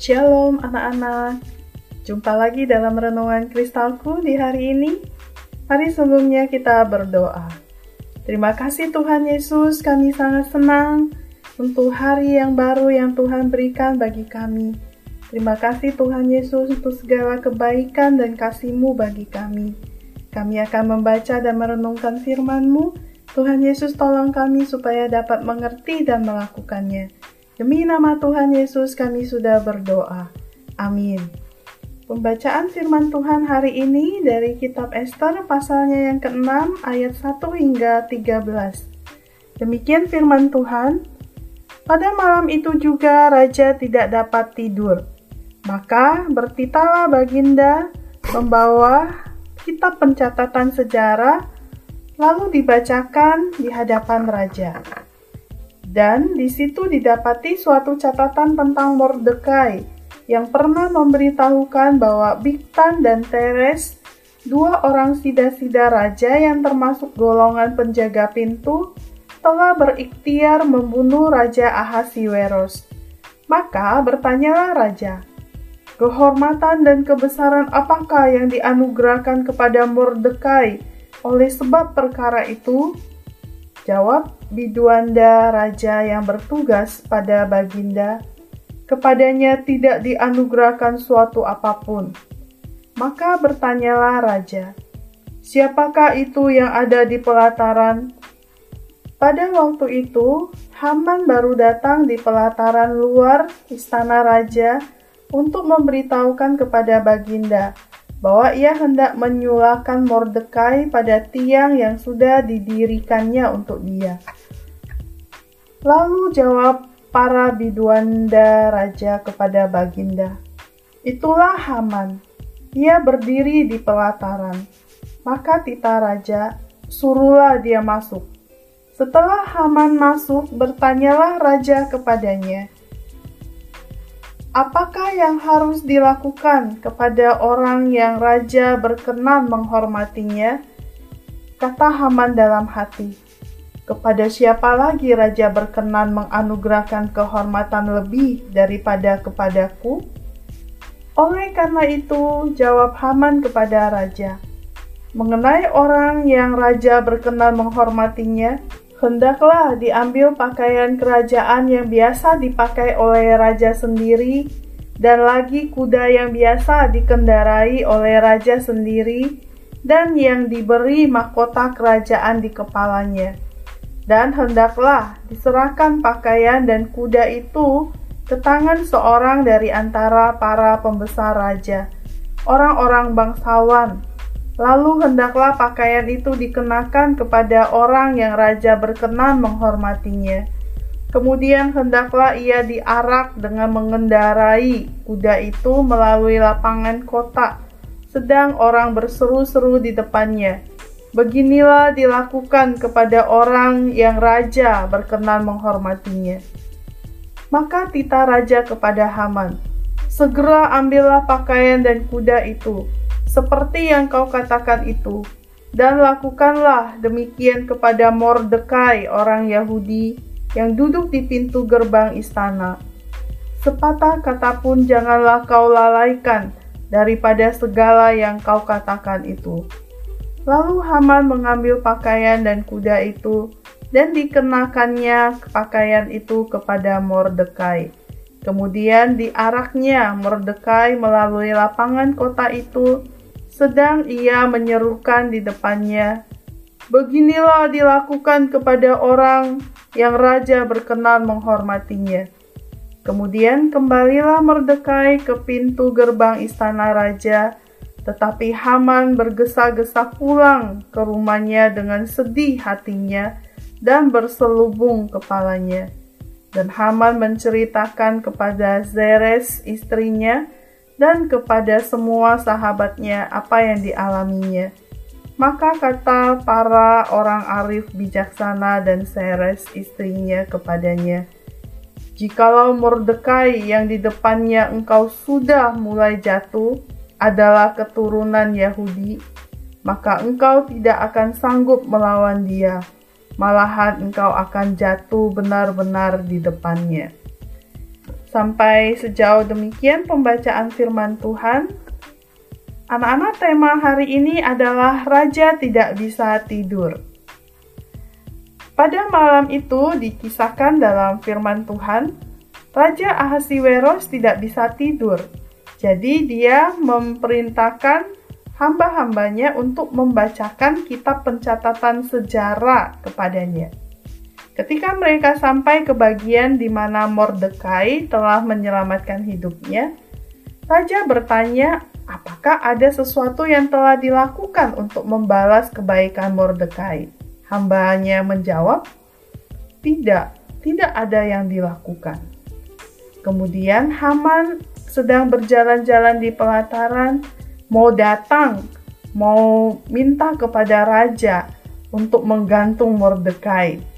Shalom anak-anak, jumpa lagi dalam renungan kristalku di hari ini. Mari sebelumnya kita berdoa. Terima kasih Tuhan Yesus, kami sangat senang untuk hari yang baru yang Tuhan berikan bagi kami. Terima kasih Tuhan Yesus untuk segala kebaikan dan kasih-Mu bagi kami. Kami akan membaca dan merenungkan firman-Mu. Tuhan Yesus tolong kami supaya dapat mengerti dan melakukannya. Demi nama Tuhan Yesus kami sudah berdoa. Amin. Pembacaan firman Tuhan hari ini dari kitab Esther pasalnya yang ke-6 ayat 1 hingga 13. Demikian firman Tuhan. Pada malam itu juga raja tidak dapat tidur. Maka bertitalah baginda membawa kitab pencatatan sejarah lalu dibacakan di hadapan raja. Dan di situ didapati suatu catatan tentang Mordekai yang pernah memberitahukan bahwa Biktan dan Teres, dua orang sida-sida raja yang termasuk golongan penjaga pintu, telah berikhtiar membunuh Raja Ahasiweros. Maka bertanyalah raja, kehormatan dan kebesaran apakah yang dianugerahkan kepada Mordekai oleh sebab perkara itu? Jawab Biduanda raja yang bertugas pada Baginda, kepadanya tidak dianugerahkan suatu apa pun. Maka bertanyalah raja, siapakah itu yang ada di pelataran? Pada waktu itu, Haman baru datang di pelataran luar istana raja untuk memberitahukan kepada Baginda bahwa ia hendak menyulahkan Mordekai pada tiang yang sudah didirikannya untuk dia. Lalu jawab para biduanda raja kepada Baginda, Itulah Haman, ia berdiri di pelataran. Maka tita raja, suruhlah dia masuk. Setelah Haman masuk, bertanyalah raja kepadanya, Apakah yang harus dilakukan kepada orang yang raja berkenan menghormatinya? Kata Haman dalam hati, kepada siapa lagi raja berkenan menganugerahkan kehormatan lebih daripada kepadaku? Oleh karena itu, jawab Haman kepada raja, mengenai orang yang raja berkenan menghormatinya, Hendaklah diambil pakaian kerajaan yang biasa dipakai oleh raja sendiri, dan lagi kuda yang biasa dikendarai oleh raja sendiri, dan yang diberi mahkota kerajaan di kepalanya. Dan hendaklah diserahkan pakaian dan kuda itu ke tangan seorang dari antara para pembesar raja, orang-orang bangsawan, Lalu hendaklah pakaian itu dikenakan kepada orang yang raja berkenan menghormatinya. Kemudian hendaklah ia diarak dengan mengendarai kuda itu melalui lapangan kota, sedang orang berseru-seru di depannya. Beginilah dilakukan kepada orang yang raja berkenan menghormatinya. Maka tita raja kepada Haman, "Segera ambillah pakaian dan kuda itu." Seperti yang kau katakan itu, dan lakukanlah demikian kepada Mordekai orang Yahudi yang duduk di pintu gerbang istana. Sepatah kata pun janganlah kau lalaikan daripada segala yang kau katakan itu. Lalu Haman mengambil pakaian dan kuda itu dan dikenakannya pakaian itu kepada Mordekai. Kemudian diaraknya Mordekai melalui lapangan kota itu sedang ia menyerukan di depannya, "Beginilah dilakukan kepada orang yang raja berkenan menghormatinya." Kemudian kembalilah Mordekai ke pintu gerbang istana raja, tetapi Haman bergesa-gesa pulang ke rumahnya dengan sedih hatinya dan berselubung kepalanya. Dan Haman menceritakan kepada Zeres istrinya dan kepada semua sahabatnya apa yang dialaminya. Maka kata para orang arif bijaksana dan Seres istrinya kepadanya, Jikalau Mordekai yang di depannya engkau sudah mulai jatuh adalah keturunan Yahudi, maka engkau tidak akan sanggup melawan dia, malahan engkau akan jatuh benar-benar di depannya. Sampai sejauh demikian pembacaan firman Tuhan. Anak-anak, tema hari ini adalah Raja Tidak Bisa Tidur. Pada malam itu dikisahkan dalam firman Tuhan, Raja Ahasiweros tidak bisa tidur. Jadi dia memperintahkan hamba-hambanya untuk membacakan kitab pencatatan sejarah kepadanya. Ketika mereka sampai ke bagian di mana Mordekai telah menyelamatkan hidupnya, Raja bertanya apakah ada sesuatu yang telah dilakukan untuk membalas kebaikan Mordekai? Hambanya menjawab, tidak, tidak ada yang dilakukan. Kemudian Haman sedang berjalan-jalan di pelataran, mau datang, mau minta kepada raja untuk menggantung Mordekai.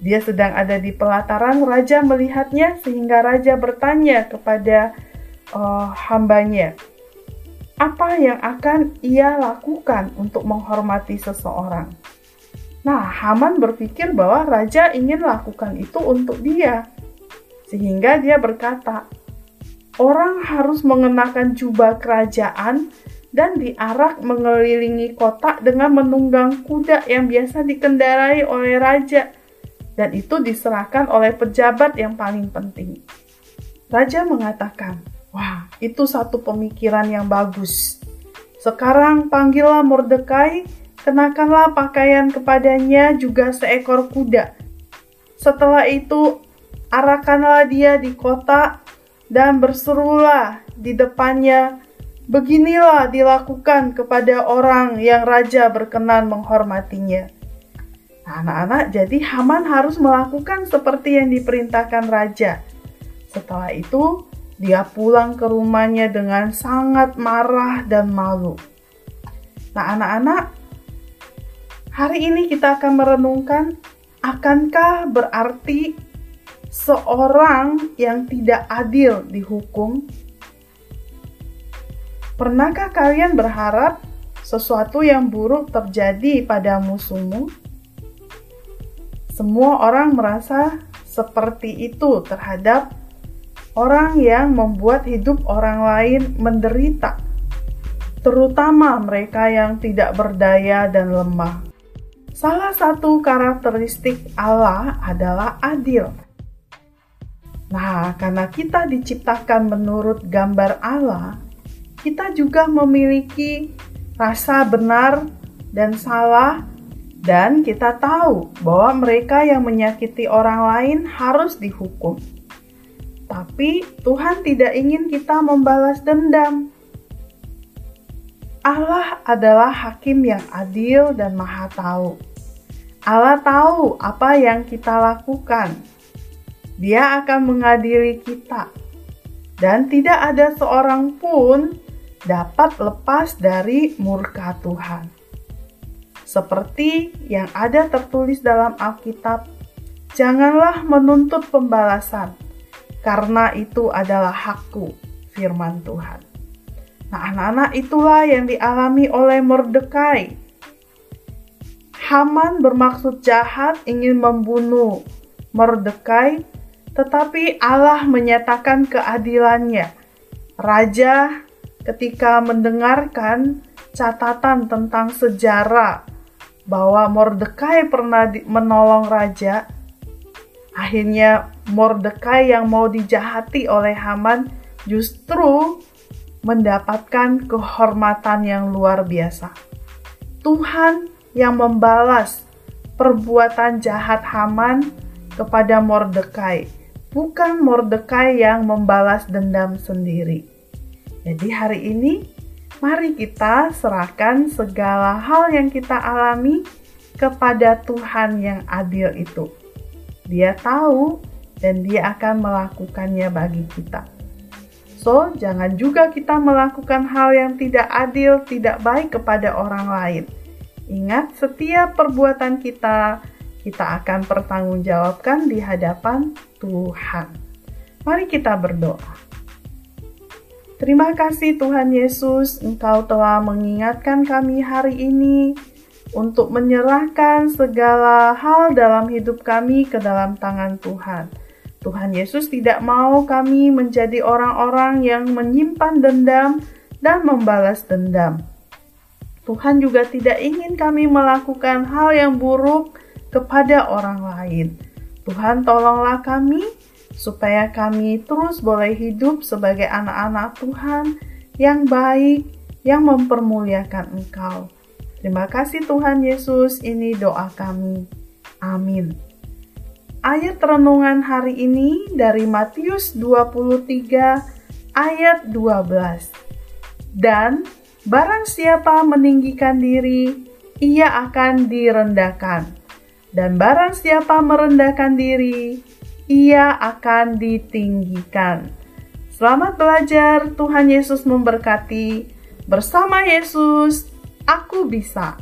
Dia sedang ada di pelataran, raja melihatnya sehingga raja bertanya kepada uh, hambanya, apa yang akan ia lakukan untuk menghormati seseorang. Nah, Haman berpikir bahwa raja ingin lakukan itu untuk dia. Sehingga dia berkata, orang harus mengenakan jubah kerajaan dan diarak mengelilingi kota dengan menunggang kuda yang biasa dikendarai oleh raja. Dan itu diserahkan oleh pejabat yang paling penting. Raja mengatakan, Wah, itu satu pemikiran yang bagus. Sekarang panggillah Mordekai, kenakanlah pakaian kepadanya juga seekor kuda. Setelah itu, arakanlah dia di kota dan berserulah di depannya, beginilah dilakukan kepada orang yang raja berkenan menghormatinya. Anak-anak, jadi Haman harus melakukan seperti yang diperintahkan raja. Setelah itu, dia pulang ke rumahnya dengan sangat marah dan malu. Nah, anak-anak, hari ini kita akan merenungkan akankah berarti seorang yang tidak adil dihukum? Pernahkah kalian berharap sesuatu yang buruk terjadi pada musuhmu? Semua orang merasa seperti itu terhadap orang yang membuat hidup orang lain menderita, terutama mereka yang tidak berdaya dan lemah. Salah satu karakteristik Allah adalah adil. Nah, karena kita diciptakan menurut gambar Allah, kita juga memiliki rasa benar dan salah, dan kita tahu bahwa mereka yang menyakiti orang lain harus dihukum. Tapi Tuhan tidak ingin kita membalas dendam. Allah adalah hakim yang adil dan maha tahu. Allah tahu apa yang kita lakukan. Dia akan mengadili kita. Dan tidak ada seorang pun dapat lepas dari murka Tuhan. Seperti yang ada tertulis dalam Alkitab, janganlah menuntut pembalasan, karena itu adalah hakku, firman Tuhan. Nah, anak-anak itulah yang dialami oleh Mordekai. Haman bermaksud jahat ingin membunuh Mordekai, tetapi Allah menyatakan keadilannya. Raja ketika mendengarkan catatan tentang sejarah bahwa Mordekai pernah menolong raja, Akhirnya Mordekai yang mau dijahati oleh Haman justru mendapatkan kehormatan yang luar biasa. Tuhan yang membalas perbuatan jahat Haman kepada Mordekai, bukan Mordekai yang membalas dendam sendiri. Jadi hari ini mari kita serahkan segala hal yang kita alami kepada Tuhan yang adil itu. Dia tahu dan dia akan melakukannya bagi kita. So, jangan juga kita melakukan hal yang tidak adil, tidak baik kepada orang lain. Ingat, setiap perbuatan kita, kita akan pertanggungjawabkan di hadapan Tuhan. Mari kita berdoa. Terima kasih Tuhan Yesus, Engkau telah mengingatkan kami hari ini untuk menyerahkan segala hal dalam hidup kami ke dalam tangan Tuhan. Tuhan Yesus tidak mau kami menjadi orang-orang yang menyimpan dendam dan membalas dendam. Tuhan juga tidak ingin kami melakukan hal yang buruk kepada orang lain. Tuhan, tolonglah kami supaya kami terus boleh hidup sebagai anak-anak Tuhan yang baik, yang mempermuliakan Engkau. Terima kasih Tuhan Yesus, ini doa kami. Amin. Ayat renungan hari ini dari Matius 23 ayat 12. Dan barang siapa meninggikan diri, ia akan direndahkan. Dan barang siapa merendahkan diri, ia akan ditinggikan. Selamat belajar, Tuhan Yesus memberkati. Bersama Yesus, aku bisa.